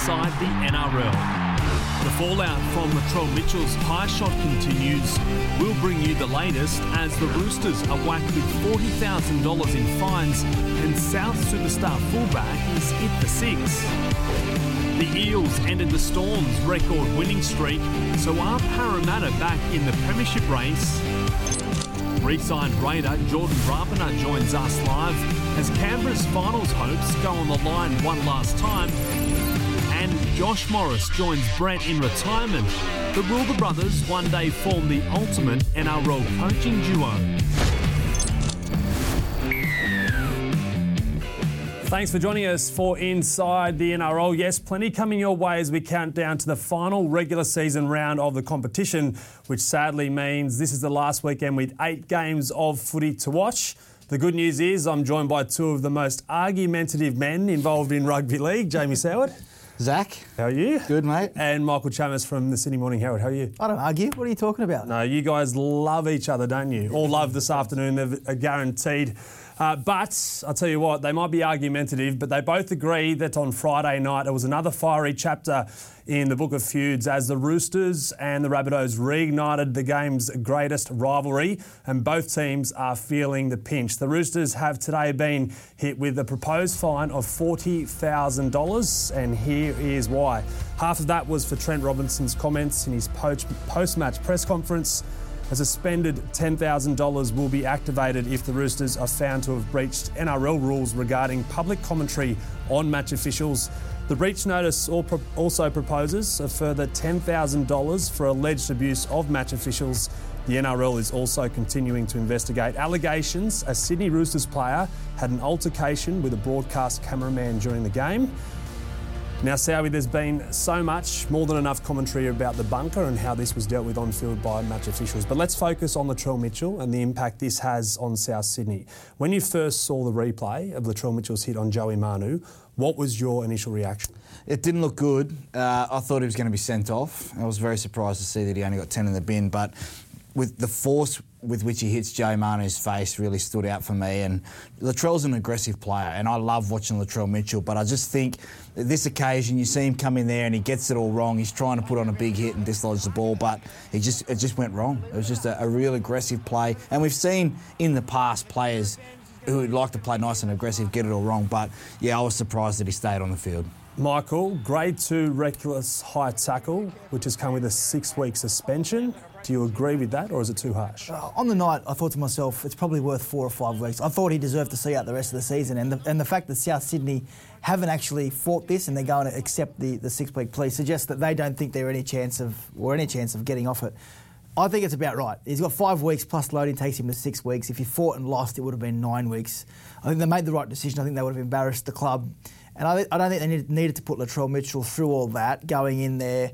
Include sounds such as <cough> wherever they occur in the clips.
inside the NRL. The fallout from Latrell Mitchell's high shot continues. We'll bring you the latest as the Roosters are whacked with $40,000 in fines and South superstar fullback is hit for six. The Eels ended the Storm's record winning streak, so are Parramatta back in the Premiership race? Re-signed Raider Jordan Rapana joins us live as Canberra's finals hopes go on the line one last time. Josh Morris joins Brett in retirement. But will the brothers one day form the ultimate NRL coaching duo? Thanks for joining us for Inside the NRL. Yes, plenty coming your way as we count down to the final regular season round of the competition, which sadly means this is the last weekend with eight games of footy to watch. The good news is I'm joined by two of the most argumentative men involved in rugby league, Jamie Soward. Zac, How are you? good mate. And Michael Chammas from the Sydney Morning Herald. How are you? I don't argue. What are you talking about? No, you guys love each other, don't you? All love this afternoon, they're guaranteed. Uh, but I'll tell you what, they might be argumentative, but they both agree that on Friday night it was another fiery chapter in the Book of Feuds as the Roosters and the Rabbitohs reignited the game's greatest rivalry, and both teams are feeling the pinch. The Roosters have today been hit with a proposed fine of $40,000, and here is why. Half of that was for Trent Robinson's comments in his post match press conference. A suspended $10,000 will be activated if the Roosters are found to have breached NRL rules regarding public commentary on match officials. The breach notice also proposes a further $10,000 for alleged abuse of match officials. The NRL is also continuing to investigate allegations a Sydney Roosters player had an altercation with a broadcast cameraman during the game. Now, Sowie, there's been so much, more than enough commentary about the bunker and how this was dealt with on field by match officials. But let's focus on Latrell Mitchell and the impact this has on South Sydney. When you first saw the replay of Latrell Mitchell's hit on Joey Manu, what was your initial reaction? It didn't look good. Uh, I thought he was going to be sent off. I was very surprised to see that he only got 10 in the bin, but with the force with which he hits Joe Manu's face really stood out for me. And Latrell's an aggressive player, and I love watching Latrell Mitchell. But I just think this occasion, you see him come in there and he gets it all wrong. He's trying to put on a big hit and dislodge the ball, but he just it just went wrong. It was just a, a real aggressive play, and we've seen in the past players who would like to play nice and aggressive get it all wrong. But yeah, I was surprised that he stayed on the field. Michael, grade two reckless high tackle, which has come with a six week suspension. Do you agree with that, or is it too harsh? Uh, on the night, I thought to myself, it's probably worth four or five weeks. I thought he deserved to see out the rest of the season, and the, and the fact that South Sydney haven't actually fought this and they're going to accept the, the six week plea suggests that they don't think there any chance of or any chance of getting off it. I think it's about right. He's got five weeks plus loading takes him to six weeks. If he fought and lost, it would have been nine weeks. I think they made the right decision. I think they would have embarrassed the club. And I, I don't think they needed, needed to put Latrell Mitchell through all that, going in there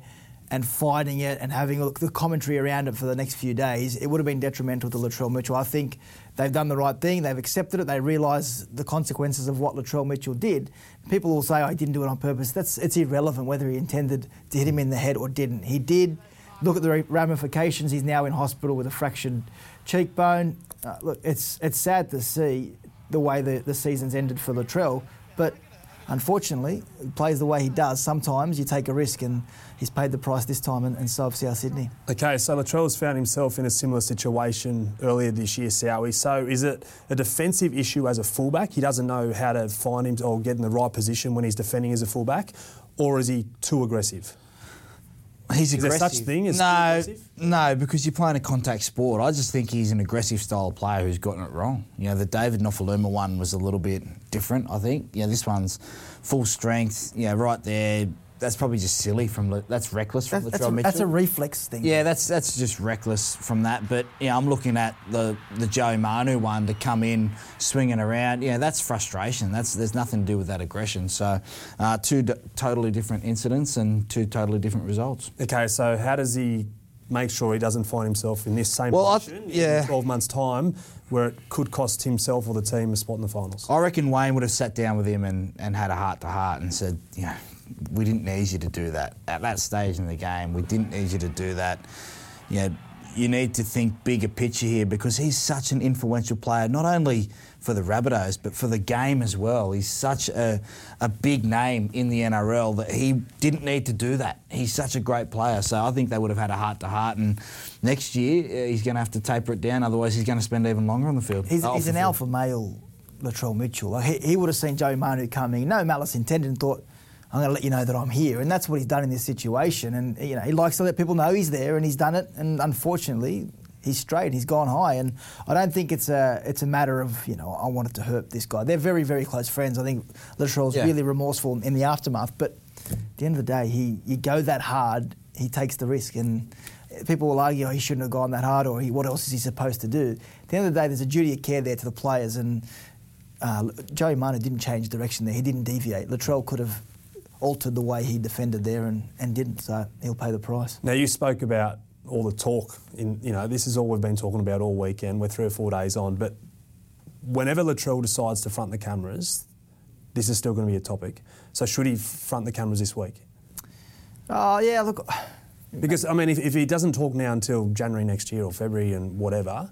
and fighting it and having look, the commentary around it for the next few days, it would have been detrimental to Latrell Mitchell. I think they've done the right thing. They've accepted it. They realise the consequences of what Latrell Mitchell did. People will say, oh, "I didn't do it on purpose." That's it's irrelevant whether he intended to hit him in the head or didn't. He did. Look at the ramifications. He's now in hospital with a fractured cheekbone. Uh, look, it's it's sad to see the way the, the season's ended for Latrell, but unfortunately, he plays the way he does. Sometimes you take a risk, and he's paid the price this time, and, and so have South Sydney. Okay, so Latrell has found himself in a similar situation earlier this year, Sowie. So is it a defensive issue as a fullback? He doesn't know how to find him or get in the right position when he's defending as a fullback, or is he too aggressive? He's Is aggressive. there such thing as no, aggressive? no, because you're playing a contact sport. I just think he's an aggressive style player who's gotten it wrong. You know, the David Nofoaluma one was a little bit different. I think. Yeah, this one's full strength. Yeah, right there. That's probably just silly from. Le- That's reckless from That's, Latrell that's, a, Mitchell. that's a reflex thing. Yeah, that's that's just reckless from that. But yeah, I'm looking at the the Joe Manu one to come in swinging around. Yeah, that's frustration. That's there's nothing to do with that aggression. So, uh, two d- totally different incidents and two totally different results. Okay, so how does he make sure he doesn't find himself in this same Well, I- position yeah. in 12 months' time where it could cost himself or the team a spot in the finals? I reckon Wayne would have sat down with him and, and had a heart to heart and said, you know, we didn't need you to do that at that stage in the game. We didn't need you to do that. You know, you need to think bigger picture here because he's such an influential player, not only for the Rabbitohs but for the game as well. He's such a, a big name in the NRL that he didn't need to do that. He's such a great player, so I think they would have had a heart to heart. And next year uh, he's going to have to taper it down, otherwise he's going to spend even longer on the field. He's, he's an field. alpha male, Latrell Mitchell. Like he, he would have seen Joey Manu coming, no malice intended, and thought, I'm going to let you know that I'm here. And that's what he's done in this situation. And you know, he likes to let people know he's there, and he's done it. And unfortunately, he's straight. He's gone high. And I don't think it's a it's a matter of you know I wanted to hurt this guy. They're very very close friends. I think Latrell's Yeah. really remorseful in the aftermath. But at the end of the day, he you go that hard, he takes the risk and. People will argue oh, he shouldn't have gone that hard, or he, what else is he supposed to do? At the end of the day, there's a duty of care there to the players, and uh, Joey Manu didn't change direction there. He didn't deviate. Latrell could have altered the way he defended there and, and didn't, so he'll pay the price. Now you spoke about all the talk. In you know, this is all we've been talking about all weekend. We're three or four days on, but whenever Latrell decides to front the cameras, this is still going to be a topic. So should he front the cameras this week? Oh, yeah, look, Because I mean, if, if he doesn't talk now until January next year or February and whatever,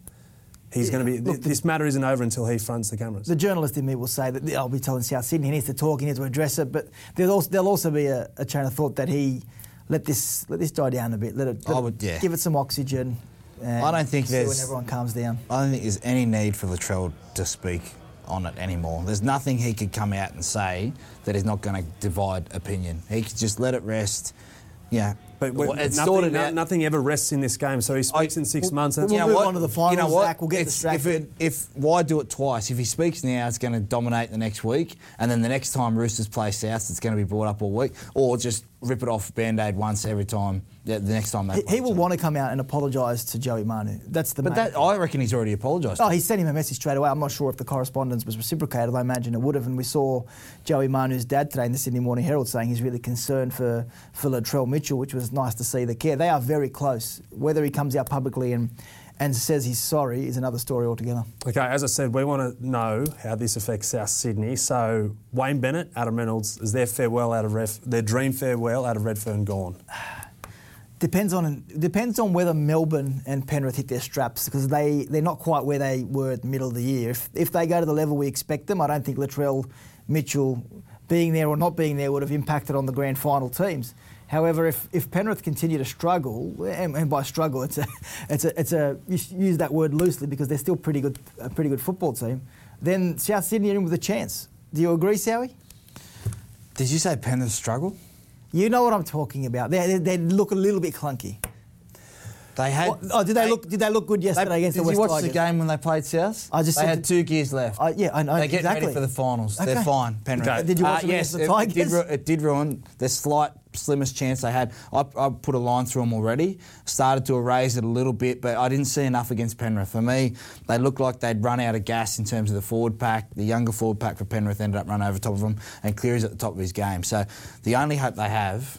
he's Yeah, going to be. look, th- this matter isn't over until he fronts the cameras. the journalist in me will say that I'll be telling South Sydney he needs to talk, he needs to address it, but there'll also, there'll also be a, a chain of thought that he let this let this die down a bit, let it, let I it- yeah. give it some oxygen. I don't think see when there's- everyone calms down. I don't think there's any need for Latrell to speak on it anymore. There's nothing he could come out and say that is not going to divide opinion. He could just let it rest. Yeah, But Well, it's nothing, sorted no- out. nothing ever rests in this game. So he speaks in six we'll- months. That's we'll You know move what? on to the You finals, know what? Zac. We'll get It's- if, distracted. it, if why do it twice? If he speaks now, it's going to dominate the next week, and then the next time Roosters play South, it's going to be brought up all week, or just rip it off band aid once every time. Yeah, the next time they. He, he will want to come out and apologise to Joey Manu. That's the But main that I reckon he's already apologised. Oh, he sent him a message straight away. I'm not sure if the correspondence was reciprocated. I imagine it would have. And we saw Joey Manu's dad today in the Sydney Morning Herald saying he's really concerned for, for Latrell Mitchell, which was nice to see the care. They are very close. Whether he comes out publicly and, and says he's sorry is another story altogether. Okay, as I said, we want to know how this affects South Sydney. So Wayne Bennett, Adam Reynolds, is their farewell out of Ref, their dream farewell out of Redfern gone? <sighs> <sighs> <sighs> Depends on depends on whether Melbourne and Penrith hit their straps because they they're not quite where they were at the middle of the year. If, if they go to the level we expect them, I don't think Latrell Mitchell being there or not being there would have impacted on the grand final teams. However, if, if Penrith continue to struggle, and, and by struggle, it's a, it's a, it's a you use that word loosely because they're still pretty good, a pretty good football team. Then South Sydney are in with a chance. Do you agree, Sowie? Did you say Penrith struggle? You know what I'm talking about. They, they, they look a little bit clunky. They had. Oh, oh, did they, look? Did they look good yesterday They, against the West Did you watch Tigers? the game when they played South? I just they had two gears left. Uh, yeah, I know They're getting exactly. ready for the finals. Okay. They're fine, Penrith. Okay. Did you watch Uh, yes, against the it, it did, Tigers? it did ruin the slight slimmest chance they had. I, I put a line through them already. Started to erase it a little bit, but I didn't see enough against Penrith. For me, they looked like they'd run out of gas in terms of the forward pack. The younger forward pack for Penrith ended up running over top of them, and Cleary's at the top of his game. So the only hope they have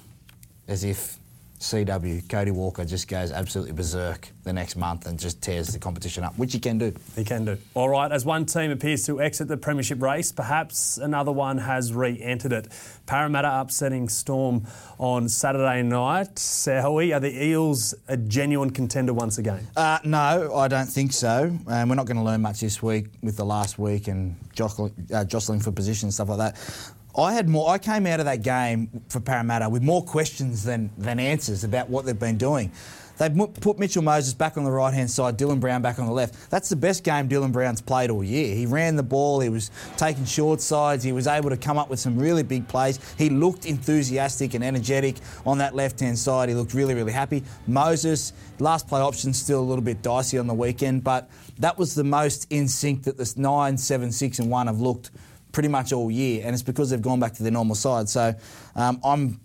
is if CW, Cody Walker, just goes absolutely berserk the next month and just tears the competition up, which he can do. He can do. All right, as one team appears to exit the Premiership race, perhaps another one has re entered it. Parramatta upsetting Storm on Saturday night. Sowie, are the Eels a genuine contender once again? Uh, no, I don't think so. And we're not going to learn much this week with the last week and jostling, uh, jostling for position and stuff like that. I had more. I came out of that game for Parramatta with more questions than, than answers about what they've been doing. They've put Mitchell Moses back on the right hand side, Dylan Brown back on the left. That's the best game Dylan Brown's played all year. He ran the ball, he was taking short sides, he was able to come up with some really big plays. He looked enthusiastic and energetic on that left hand side. He looked really, really happy. Moses, last play option, still a little bit dicey on the weekend, but that was the most in sync that the 9, 7, 6, and 1 have looked pretty much all year, and it's because they've gone back to their normal side. So um, I'm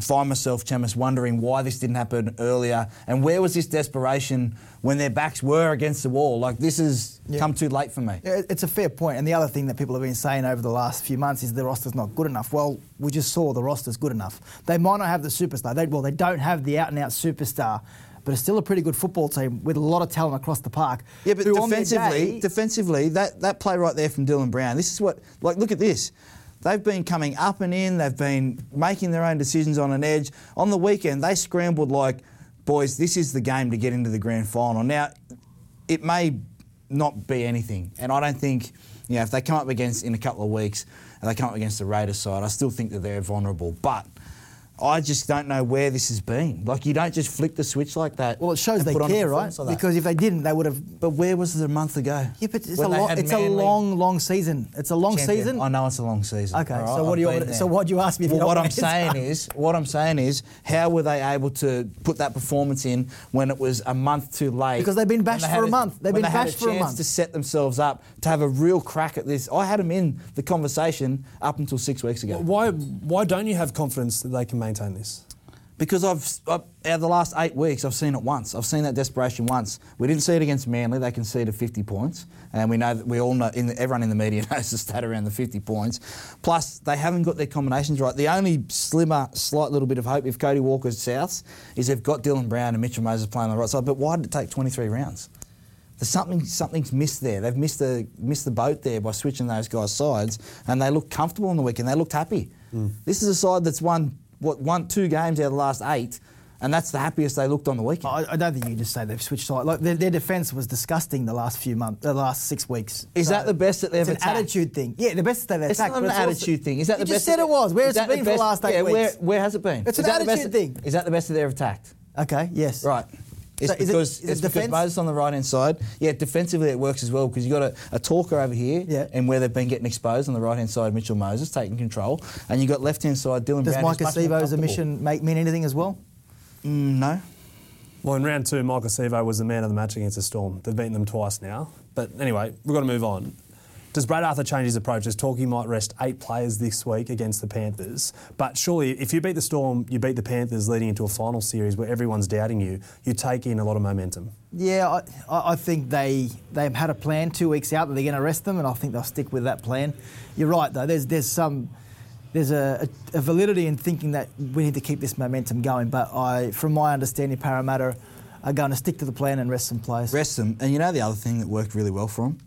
find myself, Chammas, wondering why this didn't happen earlier, and where was this desperation when their backs were against the wall? Like this has Yeah. come too late for me. Yeah, It's a fair point. And the other thing that people have been saying over the last few months is the roster's not good enough. Well, we just saw the roster's good enough. They might not have the superstar. They, well, they don't have the out and out superstar, but it's still a pretty good football team with a lot of talent across the park. Yeah, but who on their defensively, day- defensively, that, that play right there from Dylan Brown. This is what, like, look at this. They've been coming up and in. They've been making their own decisions on an edge. On the weekend, they scrambled like boys, this is the game to get into the grand final. Now, it may not be anything, and I don't think, you know, if they come up against in a couple of weeks and they come up against the Raiders side, I still think that they're vulnerable. But I just don't know where this has been. Like, you don't just flick the switch like that. Well, it shows they put on care, right? like. Because if they didn't, they would have. But where was it a month ago? Yeah, but it's, a, When they long, it's a long, long season. It's a long champion. season. I know it's a long season. Okay, all right? so what I've do you been want- there. so what'd you ask me if Well, what I'm saying is, what I'm saying is, how were they able to put that performance in when it was a month too late? Because they've been bashed they for had a month. They've been they had bashed for a chance month. to set themselves up to have a real crack at this. I had them in the conversation up until six weeks ago. Why, why don't you have confidence that they can maintain this? Because I've, I've out of the last eight weeks, I've seen it once. I've seen that desperation once. We didn't see it against Manly; they conceded 50 points, and we know that we all know. In the, everyone in the media <laughs> knows the stat around the 50 points. Plus, they haven't got their combinations right. The only slimmer, slight little bit of hope if Cody Walker's south is they've got Dylan Brown and Mitchell Moses playing on the right side. But why did it take 23 rounds? There's something something's missed there. They've missed the missed the boat there by switching those guys' sides, and they look comfortable on the weekend. They looked happy. Hmm. This is a side that's won what won two games out of the last eight, and that's the happiest they looked on the weekend. I, I don't think you just say they've switched sides. Like their, their defence was disgusting the last few months, the last six weeks. Is that the best that they've It's an attacked? attitude thing. Yeah, the best that they've It's attacked. not an it's also- attitude thing. Is that you the just best? said it was. Where has it been for the last eight yeah, weeks? Where, where has it been? It's is an the best attitude thing. Is that the best that they've attacked? Okay. Yes. Right. It's So is it- because is it it's because? Moses on the right hand side. Yeah, defensively it works as well because you've got a, a talker over here, Yeah. and where they've been getting exposed on the right hand side, Mitchell Moses taking control, and you've got left hand side Dylan Does Brown. Maika who's much more Sivo's comfortable. omission make mean anything as well? Mm, no. Well, in round two, Maika Sivo was the man of the match against the Storm. They've beaten them twice now. But anyway, we've got to move on. Does Brad Arthur change his approach? As talk he might rest eight players this week against the Panthers. But surely, if you beat the Storm, you beat the Panthers leading into a final series where everyone's doubting you, you take in a lot of momentum. Yeah, I, I I think they they've had a plan two weeks out that they're going to rest them, and I think they'll stick with that plan. You're right though. There's there's some there's a, a, a validity in thinking that we need to keep this momentum going. But I, from my understanding, Parramatta are going to stick to the plan and rest some players. Rest them. And you know the other thing that worked really well for them?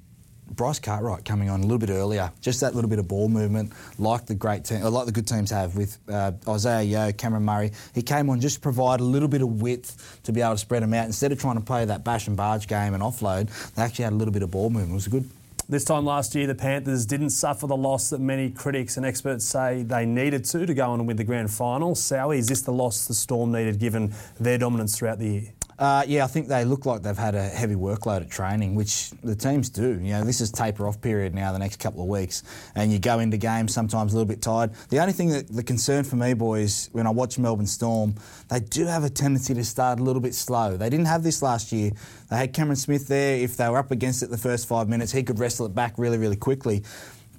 Bryce Cartwright coming on a little bit earlier, just that little bit of ball movement, like the great team, or like the good teams have with uh, Isaah Yeo, Cameron Murray. He came on just to provide a little bit of width to be able to spread them out instead of trying to play that bash and barge game and offload. They actually had a little bit of ball movement. It was good. This time last year, the Panthers didn't suffer the loss that many critics and experts say they needed to to go on and win the grand final. Sowie, is this the loss the Storm needed given their dominance throughout the year? Uh, yeah, I think they look like they've had a heavy workload at training, which the teams do. You know, this is taper off period now, the next couple of weeks, and you go into games sometimes a little bit tired. The only thing that the concern for me, boys, when I watch Melbourne Storm, they do have a tendency to start a little bit slow. They didn't have this last year. They had Cameron Smith there. If they were up against it the first five minutes, he could wrestle it back really, really quickly.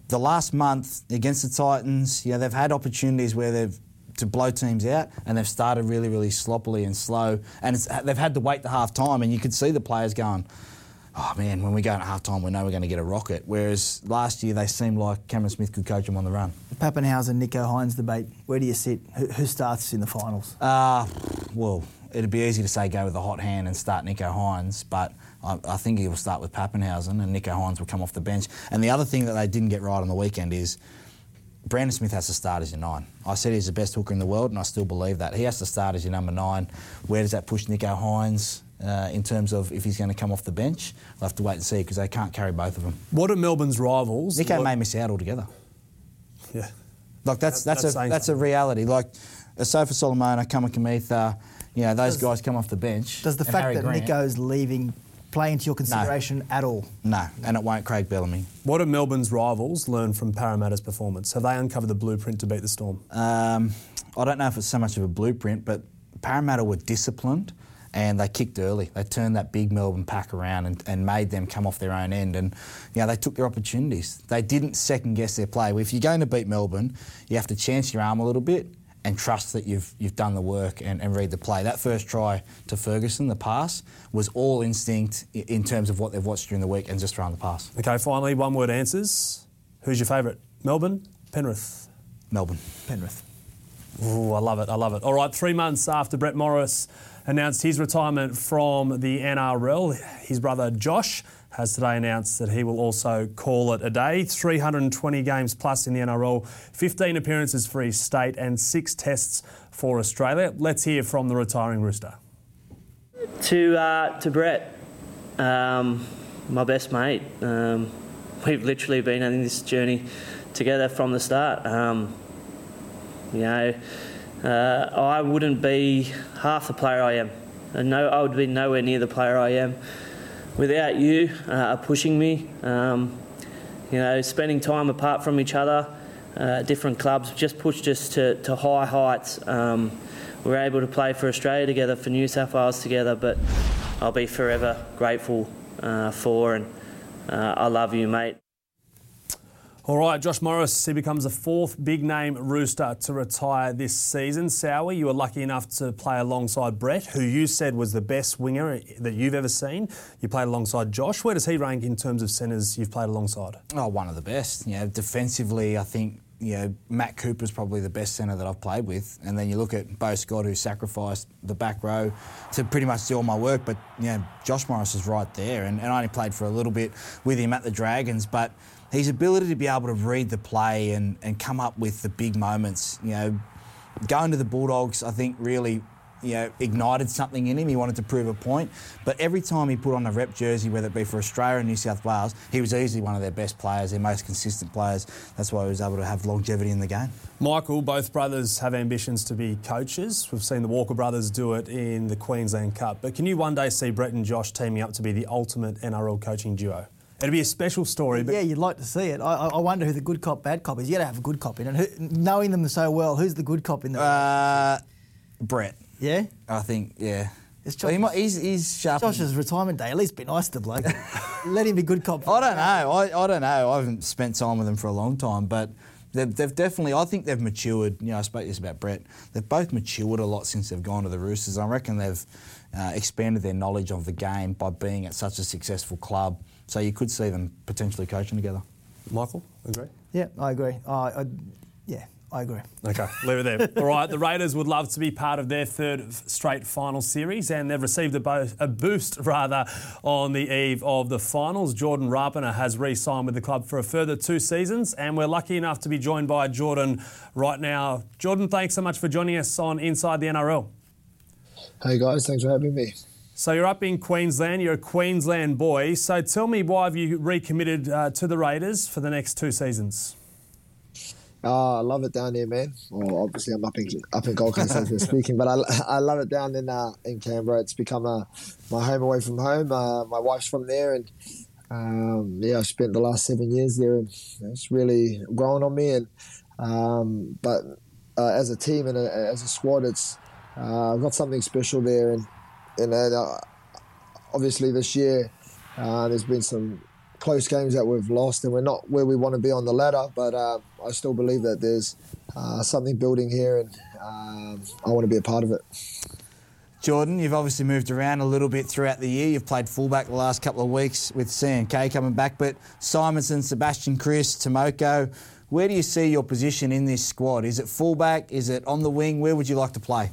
The last month against the Titans, you know, they've had opportunities where they've to blow teams out, and they've started really, really sloppily and slow, and it's, they've had to wait to half time, and you could see the players going, "Oh man, when we go at half time, we know we're going to get a rocket." Whereas last year, they seemed like Cameron Smith could coach them on the run. Papenhuyzen, Nicho Hynes debate. Where do you sit? Who, who starts in the finals? Uh, well, it'd be easy to say go with the hot hand and start Nicho Hynes, but I, I think he will start with Papenhuyzen, and Nicho Hynes will come off the bench. And the other thing that they didn't get right on the weekend is. Brandon Smith has to start as your nine. I said he's the best hooker in the world, and I still believe that. He has to start as your number nine. Where does that push Nicho Hynes uh, in terms of if he's going to come off the bench? We'll have to wait and see because they can't carry both of them. What are Melbourne's rivals? Nicho What- may miss out altogether. Yeah. Like that's That- that's, that's a that's a reality. Like Asofa Solomona, Kamikamica, you know those guys come off the bench. Does the fact Harry that Grant- Nicho's leaving play into your consideration at all? no, and it won't Craig Bellamy. What have Melbourne's rivals learned from Parramatta's performance? Have they uncovered the blueprint to beat the Storm? Um, I don't know if it's so much of a blueprint, but Parramatta were disciplined and they kicked early. They turned that big Melbourne pack around and, and made them come off their own end. And you know, they took their opportunities. They didn't second guess their play. If you're going to beat Melbourne, you have to chance your arm a little bit and trust that you've you've done the work and, and read the play. That first try to Ferguson, the pass, was all instinct in terms of what they've watched during the week and just around the pass. Okay, finally, one word answers. Who's your favourite? Melbourne? Penrith? Melbourne. Penrith. Ooh, I love it. I love it. All right, three months after Brett Morris announced his retirement from the NRL, his brother Josh has today announced that he will also call it a day. 320 games plus in the NRL, 15 appearances for his state, and six tests for Australia. Let's hear from the retiring Rooster. To uh, to Brett, um, my best mate. Um, we've literally been on this journey together from the start. Um, you know, uh, I wouldn't be half the player I am. And no, I would be nowhere near the player I am without you uh, pushing me. Um, you know, spending time apart from each other, uh, different clubs, just pushed us to, to high heights. Um, we were able to play for Australia together, for New South Wales together, but I'll be forever grateful uh, for and uh, I love you, mate. All right, Josh Morris, he becomes the fourth big name rooster to retire this season. Sowie, you were lucky enough to play alongside Brett, who you said was the best winger that you've ever seen. You played alongside Josh. Where does he rank in terms of centres you've played alongside? Oh, one of the best. Know, defensively, I think you know Matt Cooper's probably the best centre that I've played with, and then you look at Beau Scott, who sacrificed the back row to pretty much do all my work. But you know, Josh Morris is right there, and, and I only played for a little bit with him at the Dragons, but his ability to be able to read the play and, and come up with the big moments, you know, going to the Bulldogs, I think really, you know, ignited something in him. He wanted to prove a point. But every time he put on a rep jersey, whether it be for Australia or New South Wales, he was easily one of their best players, their most consistent players. That's why he was able to have longevity in the game. Michael, both brothers have ambitions to be coaches. We've seen the Walker brothers do it in the Queensland Cup. But can you one day see Brett and Josh teaming up to be the ultimate NRL coaching duo? It'd be a special story. But yeah, you'd like to see it. I, I wonder who the good cop, bad cop is. You got to have a good cop in it. Who, knowing them so well, who's the good cop in there? Uh, Brett. Yeah? I think, yeah. It's Well, he might, he's, he's sharp. Josh's retirement day. At least be nice to the bloke. <laughs> Let him be good cop. I don't know. I, I don't know. I haven't spent time with them for a long time, but they've, they've definitely. I think they've matured. You know, I spoke this about Brett. They've both matured a lot since they've gone to the Roosters. I reckon they've uh, expanded their knowledge of the game by being at such a successful club. So you could see them potentially coaching together. Michael, agree? Yeah, I agree. I, I, yeah, I agree. Okay, leave it there. <laughs> All right, the Raiders would love to be part of their third straight final series, and they've received a, bo- a boost <laughs> rather on the eve of the finals. Jordan Rapana has re-signed with the club for a further two seasons, and we're lucky enough to be joined by Jordan right now. Jordan, thanks so much for joining us on Inside the NRL. Hey guys, thanks for having me. So you're up in Queensland. You're a Queensland boy. So tell me why have you recommitted uh, to the Raiders for the next two seasons? Uh, I love it down there, man. Well, obviously I'm up in up in Gold Coast as we're <laughs> speaking, but I, I love it down in uh, in Canberra. It's become uh, my home away from home. Uh, my wife's from there, and um, yeah, I spent the last seven years there, and it's really grown on me. And um, but uh, as a team and a, as a squad, it's uh, I've got something special there, and and uh, obviously this year uh, there's been some close games that we've lost, and we're not where we want to be on the ladder. But uh, I still believe that there's uh, something building here, and um, I want to be a part of it. Jordan, you've obviously moved around a little bit throughout the year. You've played fullback the last couple of weeks with CNK coming back, but Simonsson, Sebastian Kris, Timoko, where do you see your position in this squad? Is it fullback? Is it on the wing? Where would you like to play?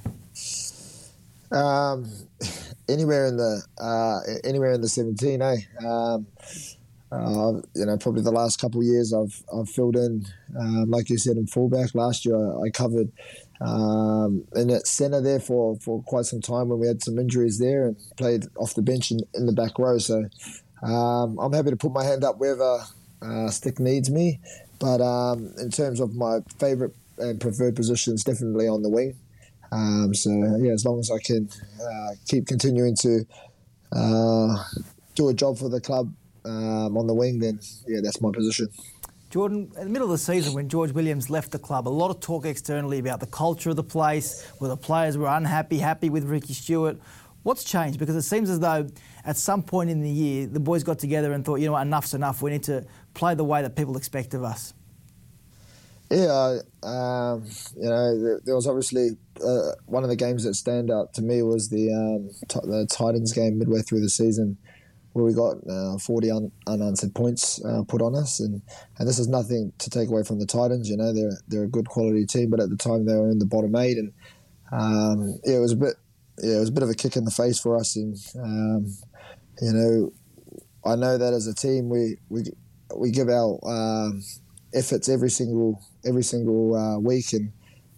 Um, <laughs> anywhere in the uh, anywhere in the 17, eh? Um, uh, you know, probably the last couple of years I've I've filled in, um, like you said, in fullback. Last year I, covered um, in at centre there for, for quite some time when we had some injuries there and played off the bench in, in the back row. So um, I'm happy to put my hand up wherever uh, Stick needs me. But um, in terms of my favourite and preferred positions, definitely on the wing. Um, so yeah, as long as I can uh, keep continuing to uh, do a job for the club um, on the wing, then yeah, that's my position. Jordan, in the middle of the season when George Williams left the club, a lot of talk externally about the culture of the place, where the players were unhappy, happy with Ricky Stuart. What's changed? Because it seems as though at some point in the year, the boys got together and thought, you know what, enough's enough. We need to play the way that people expect of us. Yeah, um, you know, there, was obviously uh, one of the games that stand out to me was the um, t- the Titans game midway through the season, where we got uh, 40 un- unanswered points uh, put on us, and, and this is nothing to take away from the Titans. You know, they're they're a good quality team, but at the time they were in the bottom eight, and um, yeah, it was a bit yeah, it was a bit of a kick in the face for us, and um, you know, I know that as a team we we we give our um, efforts every single every single uh, week, and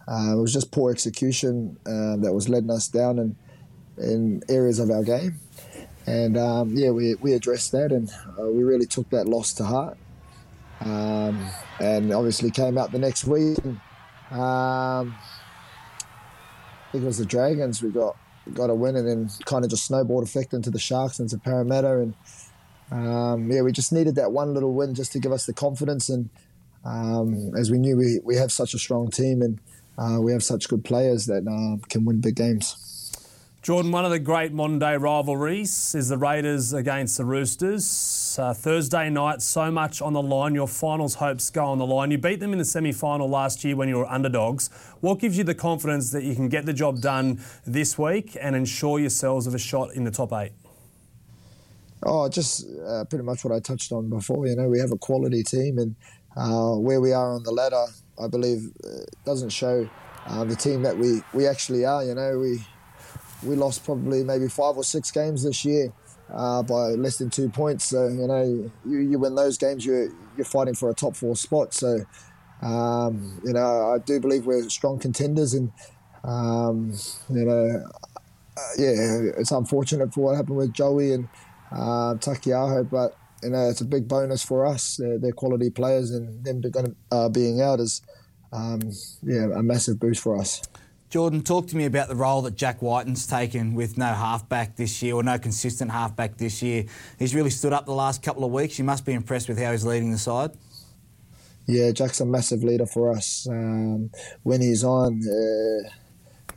uh, it was just poor execution uh, that was letting us down. And in areas of our game, and um, yeah, we we addressed that, and uh, we really took that loss to heart, um, and obviously came out the next week. And, um, I think it was the Dragons. We got got a win, and then kind of just snowballed effect into the Sharks and to Parramatta, and um, yeah, we just needed that one little win just to give us the confidence. And um, as we knew, we, we have such a strong team and uh, we have such good players that uh, can win big games. Jordan, one of the great modern day rivalries is the Raiders against the Roosters. Uh, Thursday night, so much on the line. Your finals hopes go on the line. You beat them in the semi final last year when you were underdogs. What gives you the confidence that you can get the job done this week and ensure yourselves of a shot in the top eight? Oh, just uh, pretty much what I touched on before. You know, we have a quality team, and uh, where we are on the ladder, I believe, uh, doesn't show uh, the team that we, we actually are. You know, we we lost probably maybe five or six games this year uh, by less than two points. So you know, you, you win those games, you're you're fighting for a top four spot. So um, you know, I do believe we're strong contenders, and um, you know, uh, yeah, it's unfortunate for what happened with Joey and uh, Taukei'aho, but you know it's a big bonus for us. They're, they're quality players, and them going uh, being out is um, yeah a massive boost for us. Jordan, talk to me about the role that Jack Wighton's taken with no halfback this year or no consistent halfback this year. He's really stood up the last couple of weeks. You must be impressed with how he's leading the side. Yeah, Jack's a massive leader for us. Um, when he's on, uh,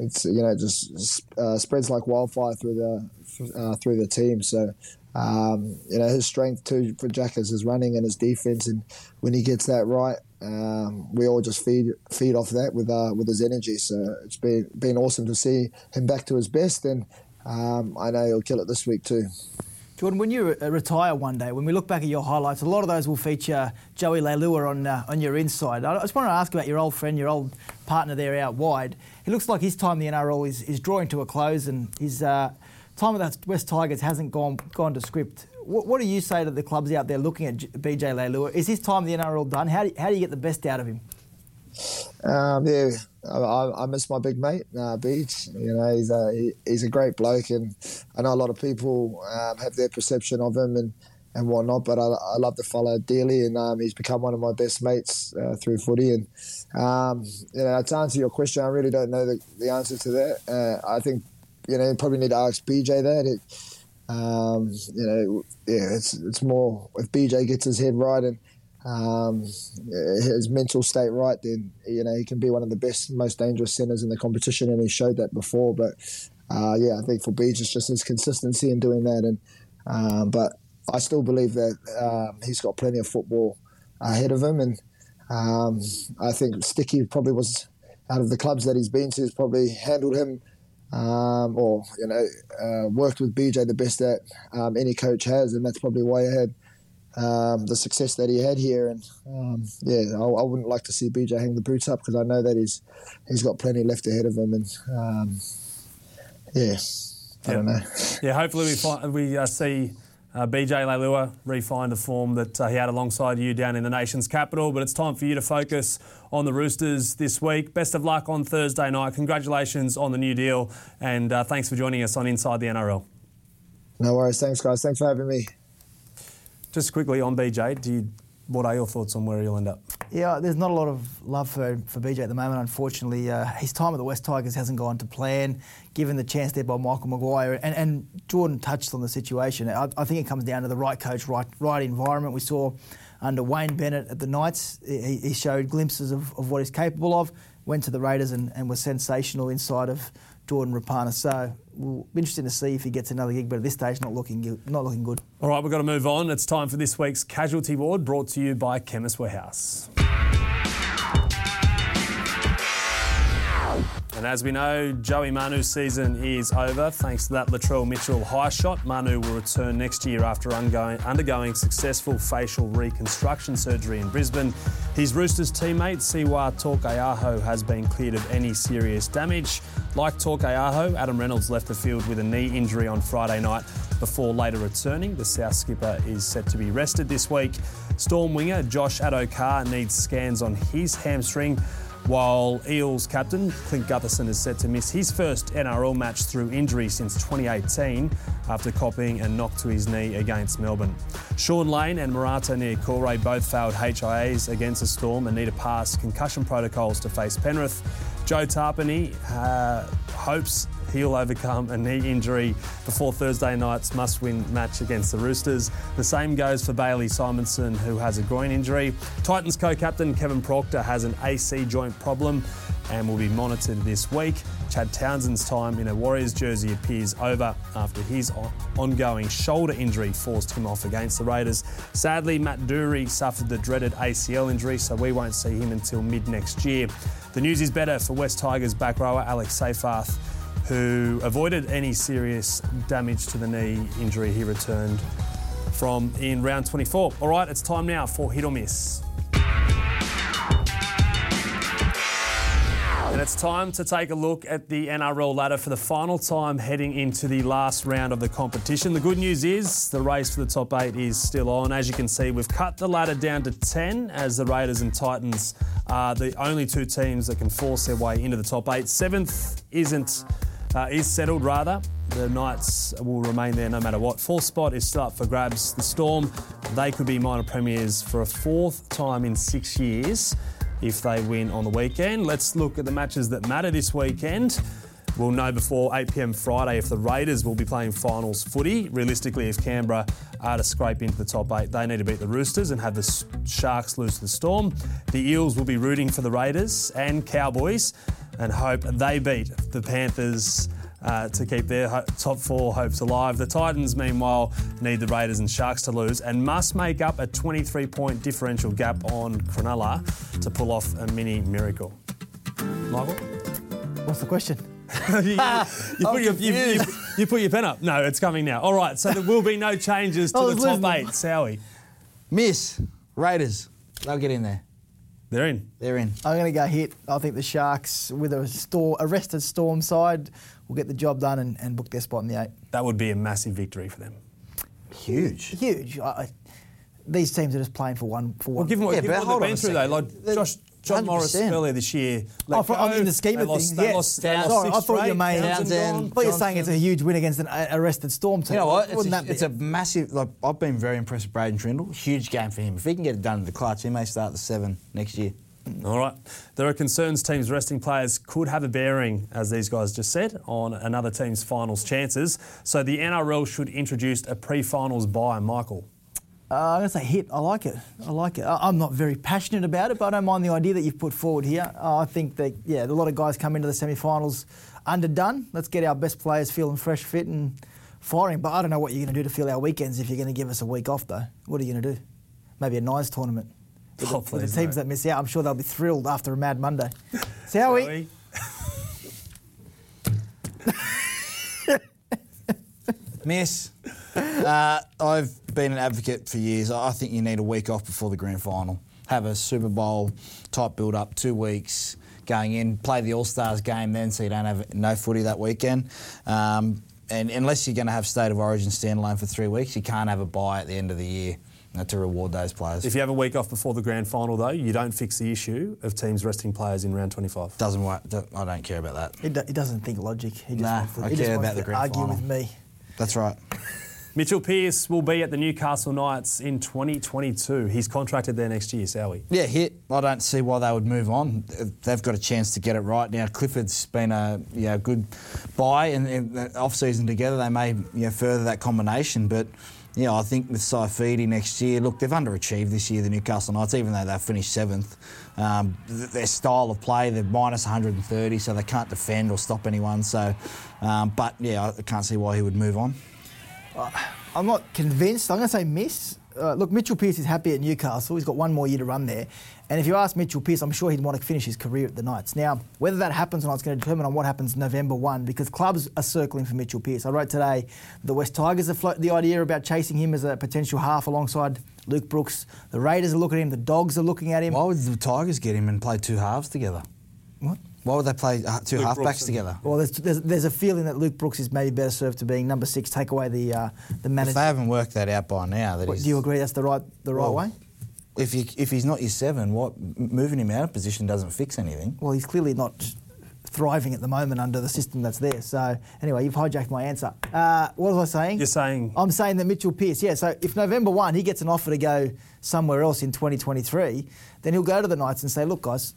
it's you know just uh, spreads like wildfire through the uh, through the team. So um, you know, his strength too for Jack is his running and his defense, and when he gets that right, um, we all just feed feed off that with uh, with his energy. So it's been been awesome to see him back to his best, and um, I know he'll kill it this week too. Jordan, when you retire one day, when we look back at your highlights, a lot of those will feature Joey Leilua on uh, on your inside. I just want to ask about your old friend, your old partner there out wide. It looks like his time in the NRL is, is drawing to a close, and his uh, time with the West Tigers hasn't gone gone to script. What, what, do you say to the clubs out there looking at BJ Leilua? Is his time in the NRL done? How do, how do you get the best out of him? Um, yeah, I, I, miss my big mate, uh, Beach. You know, he's a he, he's a great bloke, and I know a lot of people um, have their perception of him and, and whatnot. But I, I love the fellow dearly, and um, he's become one of my best mates uh, through footy. And um, you know, to answer your question, I really don't know the, the answer to that. Uh, I think you know, you probably need to ask BJ that. It, um, you know, yeah, it's it's more if BJ gets his head right and um, his mental state right, then you know he can be one of the best, most dangerous centers in the competition, and he showed that before. But uh, yeah, I think for BJ, it's just his consistency in doing that, and um, but I still believe that um, he's got plenty of football ahead of him, and um, I think Sticky probably was out of the clubs that he's been to, has probably handled him um, or you know uh, worked with BJ the best that um, any coach has, and that's probably why he had um, the success that he had here. And um, yeah, I, I, wouldn't like to see BJ hang the boots up because I know that he's he's got plenty left ahead of him, and um, yeah, I don't know. Yeah, hopefully we find, we uh, see. Uh, BJ Leilua refined the form that uh, he had alongside you down in the nation's capital. But it's time for you to focus on the Roosters this week. Best of luck on Thursday night. Congratulations on the new deal, and uh, thanks for joining us on Inside the NRL. No worries. Thanks, guys. Thanks for having me. Just quickly on BJ, do you, what are your thoughts on where he'll end up? Yeah, there's not a lot of love for, for BJ at the moment, unfortunately. Uh, his time at the West Tigers hasn't gone to plan, given the chance there by Michael Maguire. And, and Jordan touched on the situation. I, I, think it comes down to the right coach, right, right environment. We saw under Wayne Bennett at the Knights, he, he showed glimpses of, of what he's capable of, went to the Raiders and, and was sensational inside of Jordan Rapana. So we'll be interested to see if he gets another gig, but at this stage, not looking not looking good. All right, we've got to move on. It's time for this week's Casualty Ward, brought to you by Chemist Warehouse. And as we know, Joey Manu's season is over. Thanks to that Latrell Mitchell high shot, Manu will return next year after undergoing successful facial reconstruction surgery in Brisbane. His Roosters teammate, Siwa Taukei'aho, has been cleared of any serious damage. Like Taukei'aho, Adam Reynolds left the field with a knee injury on Friday night before later returning. The South skipper is set to be rested this week. Storm winger Josh Addo-Carr needs scans on his hamstring while Eels captain Clint Gutherson is set to miss his first NRL match through injury since 2018 after copying a knock to his knee against Melbourne. Shaun Lane and Marata Niukore both failed HIAs against the Storm and need to pass concussion protocols to face Penrith. Joe Tapine uh, hopes he'll overcome a knee injury before Thursday night's must win match against the Roosters. The same goes for Bailey Simonsson, who has a groin injury. Titans co captain Kevin Proctor has an AC joint problem and will be monitored this week. Chad Townsend's time in a Warriors jersey appears over after his ongoing shoulder injury forced him off against the Raiders. Sadly, Matt Doorey suffered the dreaded ACL injury, so we won't see him until mid next year. The news is better for West Tigers back rower Alex Seyfarth who avoided any serious damage to the knee injury he returned from in round 24. All right, it's time now for hit or miss. And it's time to take a look at the NRL ladder for the final time heading into the last round of the competition. The good news is the race for the top eight is still on. As you can see, we've cut the ladder down to 10 as the Raiders and Titans are the only two teams that can force their way into the top eight. Seventh isn't uh, is settled rather. The Knights will remain there no matter what. Fourth spot is still up for grabs. The Storm, they could be minor premiers for a fourth time in six years if they win on the weekend. Let's look at the matches that matter this weekend. We'll know before 8 pm Friday if the Raiders will be playing finals footy. Realistically, if Canberra are to scrape into the top eight, they need to beat the Roosters and have the Sharks lose to the Storm. The Eels will be rooting for the Raiders and Cowboys and hope they beat the Panthers. Uh, to keep their ho- top four hopes alive. The Titans, meanwhile, need the Raiders and Sharks to lose and must make up a 23 point differential gap on Cronulla to pull off a mini miracle. Michael? What's the question? <laughs> you, you, put your, you, you, put your pen up. No, it's coming now. All right, so there will be no changes to the top eight. Sowie. Miss Raiders. They'll get in there. They're in. They're in. I'm going to go hit. I think the Sharks, with a storm, arrested Storm side, will get the job done and, and book their spot in the eight. That would be a massive victory for them. Huge. Huge. I, these teams are just playing for one. For one. Well, given what, yeah, given what they've been through, though, like Josh John 100%. Morris earlier this year. Oh, for, I mean, in the scheme of things, yeah. Lost, Sorry, I thought you meant. I thought you were saying it's a huge win against an arrested Storm team. You know what? It's, a, it's a, massive. Like I've been very impressed with Braydon Trindall. Huge game for him. If he can get it done in the clutch, he may start the seven next year. All right. There are concerns teams resting players could have a bearing, as these guys just said, on another team's finals chances. So the NRL should introduce a pre-finals bye. Michael. Uh, I'm going to say hit. I like it. I like it. I'm not very passionate about it, but I don't mind the idea that you've put forward here. Uh, I think that, yeah, a lot of guys come into the semi finals underdone. Let's get our best players feeling fresh, fit, and firing. But I don't know what you're going to do to fill our weekends if you're going to give us a week off, though. What are you going to do? Maybe a nice tournament. With, oh, the, with the, teams that miss out, I'm sure they'll be thrilled after a mad Monday. See how we. <laughs> Miss. Uh, I've been an advocate for years. I think you need a week off before the grand final. Have a Super Bowl type build up, two weeks going in, play the All Stars game then, so you don't have no footy that weekend. Um, and unless you're going to have State of Origin standalone for three weeks, you can't have a bye at the end of the year to reward those players. If you have a week off before the grand final, though, you don't fix the issue of teams resting players in round 25. Doesn't work. I don't care about that. He, do, he doesn't think logic. He just nah, to, I care about the grand argue final. with me. That's right. Mitchell Pearce will be at the Newcastle Knights in 2022. He's contracted there next year, Sowie. Yeah, hit. I don't see why they would move on. They've got a chance to get it right now. Clifford's been a you know, good buy, and, off season together they may you know, further that combination. But yeah, I think with Saifiti next year, look, they've underachieved this year, the Newcastle Knights, even though they finished seventh. Um, their style of play, they're minus 130, so they can't defend or stop anyone. So, um, but yeah, I can't see why he would move on. Uh, I'm not convinced. I'm going to say miss. Uh, look, Mitchell Pearce is happy at Newcastle. He's got one more year to run there. And if you ask Mitchell Pearce, I'm sure he'd want to finish his career at the Knights. Now, whether that happens or not is going to determine on what happens November 1 because clubs are circling for Mitchell Pearce. I wrote today the West Tigers have floated the idea about chasing him as a potential half alongside Luke Brooks. The Raiders are looking at him. The Dogs are looking at him. Why would the Tigers get him and play two halves together? What? Why would they play uh, two Luke halfbacks together? Well, there's, there's, there's, a feeling that Luke Brooks is maybe better served to being number six, take away the uh, the manager. If they haven't worked that out by now, that what, do you agree that's the right the right well, way? If you, if he's not your seven, what moving him out of position doesn't fix anything. Well, he's clearly not thriving at the moment under the system that's there. So anyway, you've hijacked my answer. Uh, what was I saying? You're saying I'm saying that Mitchell Pearce, yeah. So if November 1 he gets an offer to go somewhere else in 2023, then he'll go to the Knights and say, look, guys,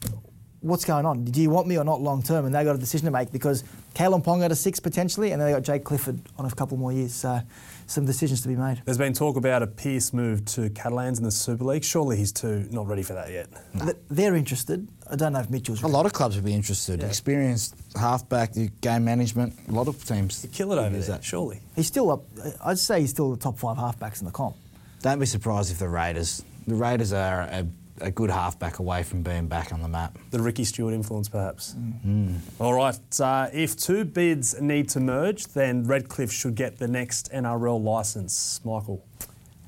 what's going on? Do you want me or not long term? And they've got a decision to make because Kalyn Ponga to six potentially, and then they got Jake Clifford on a couple more years. So some decisions to be made. there's been talk about a Pearce move to Catalans in the Super League. Surely he's too not ready for that yet. Th- They're interested. I don't know if Mitchell's A lot of clubs would be interested. Yeah. Experienced halfback, the game management. A lot of teams. Kill it over use there, that. surely. He's still up. I'd say he's still the top five halfbacks in the comp. Don't be surprised if the Raiders. The Raiders are a, a good halfback away from being back on the map. The Ricky Stuart influence, perhaps. Mm. All right. Uh, if two bids need to merge, then Redcliffe should get the next NRL license. Michael.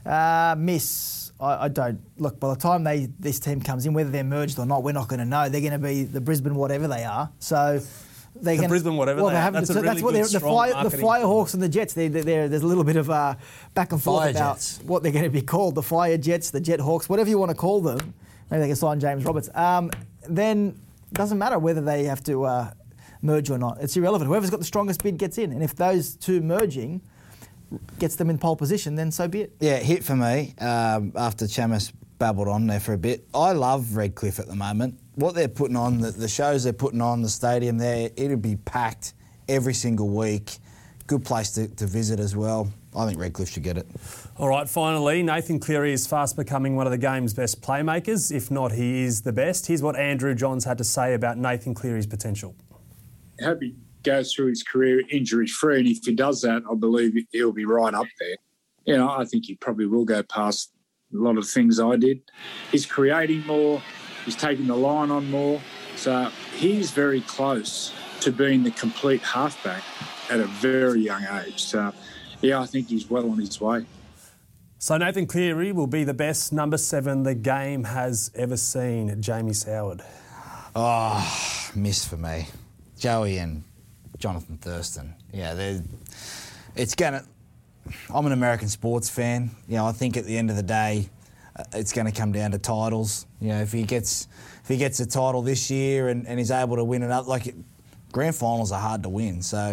Uh, miss. I, I don't look. By the time they this team comes in, whether they're merged or not, we're not going to know. They're going to be the Brisbane whatever they are. So they're The gonna, Brisbane whatever well, they are. haven't That's a deter- really what good, they're, the strong fire, the Firehawks and the Jets. They, they, they're- there's a little bit of uh, back and forth Fire about Jets. what they're going to be called. The Fire Jets, the Jet Hawks, whatever you want to call them. Maybe they can sign James Roberts. Um, then doesn't matter whether they have to uh, merge or not. It's irrelevant. Whoever's got the strongest bid gets in, and if those two merging gets them in pole position, then so be it. Yeah, hit for me um, after Chammas babbled on there for a bit. I love Redcliffe at the moment. What they're putting on, the, the shows they're putting on, the stadium there, it'll be packed every single week. Good place to, to visit as well. I think Redcliffe should get it. All right, finally, Nathan Cleary is fast becoming one of the game's best playmakers. If not, he is the best. Here's what Andrew Johns had to say about Nathan Cleary's potential. I hope he goes through his career injury free, and if he does that, I believe he'll be right up there. You know, I think he probably will go past a lot of things I did. He's creating more, he's taking the line on more, so he's very close to being the complete halfback at a very young age. So, yeah, I think he's well on his way. So Nathan Cleary will be the best number seven the game has ever seen. Jamie Soward. Oh, miss for me. Joey and Jonathan Thurston. Yeah, they're, it's going to. I'm an American sports fan. You know, I think at the end of the day, Uh, it's going to come down to titles. You know, if he gets if he gets a title this year and, and he's able to win up, like grand finals are hard to win. So,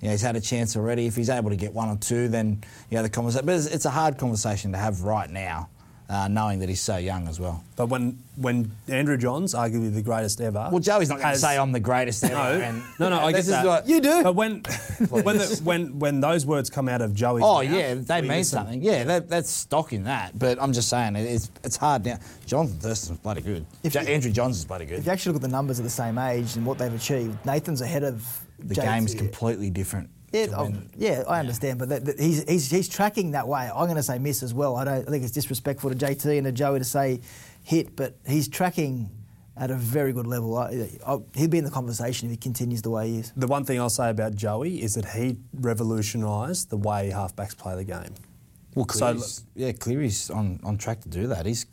you know, he's had a chance already. If he's able to get one or two, then you know the conversation. But it's, it's a hard conversation to have right now, uh, knowing that he's so young as well. But when when Andrew Johns, arguably the greatest ever. Well, Joey's not going to say I'm the greatest ever. No, and- no, no. I <laughs> this is that. what- You do. But when <laughs> when, the, when when those words come out of Joey's Oh mouth, yeah, they mean listen. something. Yeah, that, that's stock in that. But I'm just saying, it- it's it's hard now. Jonathan Thurston's bloody good. If Jo- you- Andrew Johnson's bloody If you actually look at the numbers at the same age and what they've achieved, Nathan's ahead of The JT. game's completely different. Yeah, to oh, yeah, I understand, but that, that he's, he's he's tracking that way. I'm going to say miss as well. I don't I think it's disrespectful to JT and to Joey to say hit, but he's tracking at a very good level. I, I, he'll be in the conversation if he continues the way he is. The one thing I'll say about Joey is that he revolutionised the way halfbacks play the game. Well, So- yeah, Cleary's on, on track to do that. He's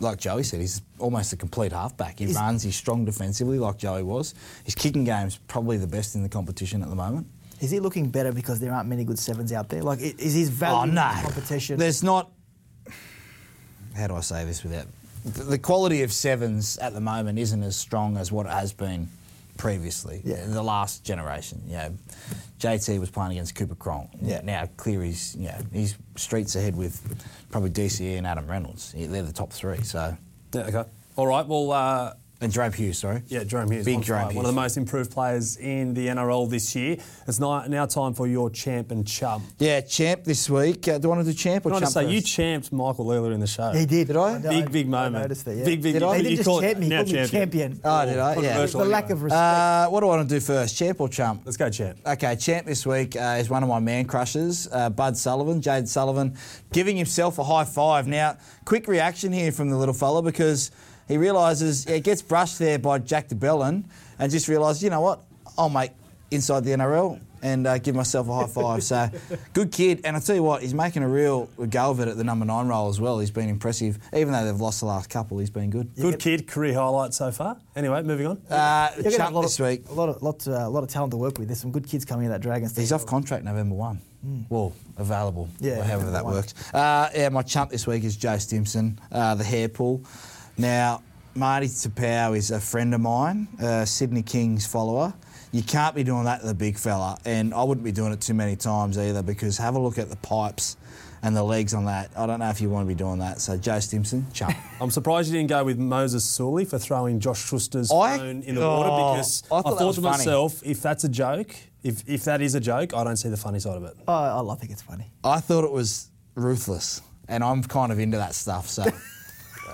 like Joey said, he's almost a complete halfback. He runs, he's strong defensively, like Joey was. His kicking game's probably the best in the competition at the moment. Is he looking better because there aren't many good sevens out there? Like, is his value Oh no, the competition? There's not. How do I say this without? The the quality of sevens at the moment isn't as strong as what it has been previously. Yeah. In the last generation, you know, JT was playing against Cooper Cronk. Yeah. Now Cleary's, you know, he's streets ahead with probably DCE and Adam Reynolds. They're the top three. So Yeah, okay. All right. Well, uh, and Jahrome Hughes, sorry. yeah, Jahrome Hughes, Big on Jahrome fire, one of the most improved players in the NRL this year. It's now, now time for your champ and chum. Yeah, champ this week. Uh, do you want to do champ or I want to champ say first? you champed Michael earlier in the show. he did. Did I? Big, big moment. I noticed that, yeah. Big, big. Did I? He you didn't just call champ me, he now called me champion. Oh, did I? Yeah. Controversial the lack of respect. Uh, what do I want to do first? Champ or chump? Let's go, champ. Okay, champ this week uh, is one of my man crushes, uh, Bud Sullivan, Jayden Sullivan, giving himself a high five. Now, quick reaction here from the little fella because he realises yeah, he gets brushed there by Jack de Belin and just realises, you know what, I'll make inside the NRL and uh, give myself a high five. So, <laughs> good kid. And I tell you what, he's making a real go of it at the number nine role as well. He's been impressive. Even though they've lost the last couple, he's been good. Good kid, career highlight so far. Anyway, moving on. Uh, You're gonna have Chuck a lot this of, week. A lot of, lot, uh, a lot of talent to work with. There's some good kids coming in that Dragons. team. He's off contract November 1. Well, available. Yeah, or however that November 1. works. Uh, yeah, my chump this week is Joe Stimson, uh, the hair pull. Now, Marty Taupau is a friend of mine, uh, Sydney Kings follower. You can't be doing that to the big fella, and I wouldn't be doing it too many times either because have a look at the pipes and the legs on that. I don't know if you want to be doing that. So, Joe Stimson, chump. <laughs> I'm surprised you didn't go with Moses Suli for throwing Josh Schuster's I- phone in the Oh, water because I thought, I thought thought, that was to funny. myself, if that's a joke, if, if that is a joke, I don't see the funny side of it. Oh, I, I think it's funny. I thought it was ruthless, and I'm kind of into that stuff. So, <laughs>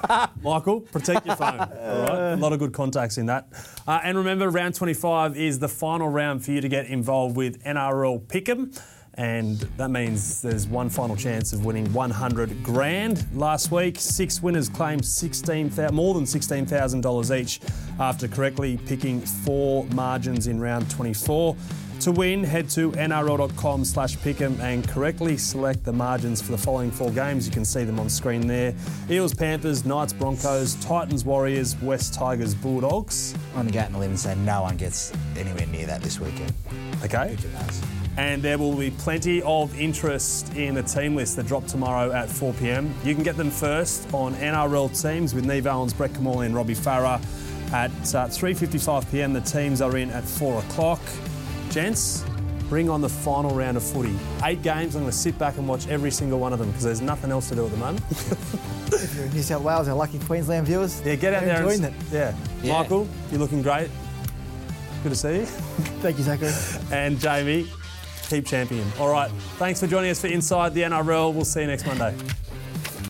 <laughs> Michael, protect your phone. <laughs> All right, a lot of good contacts in that. Uh, and remember, round 25 is the final round for you to get involved with NRL Pick'em. And that means there's one final chance of winning 100 grand. Last week, six winners claimed 16, more than $16,000 each after correctly picking four margins in round 24. To win, head to nrl.com slash pick'em and correctly select the margins for the following four games. You can see them on screen there. Eels, Panthers, Knights, Broncos, Titans, Warriors, West Tigers, Bulldogs. I'm going to go out on a limb and say no one gets anywhere near that this weekend. Okay. And there will be plenty of interest in the team list that drop tomorrow at 4 pm. You can get them first on NRL teams with Neve Owens, Brett Kimmorley, and Robbie Farah. At uh, 3:55 pm, the teams are in at 4 o'clock. Gents, bring on the final round of footy. Eight games. I'm going to sit back and watch every single one of them because there's nothing else to do at the moment. If you're in New South Wales, our lucky Queensland viewers, Yeah, get out there. enjoying and, it. Yeah. Yeah. Michael, you're looking great. Good to see you. Thank you, Zachary. and Jamie, keep champion. All right, thanks for joining us for Inside the NRL. We'll see you next Monday.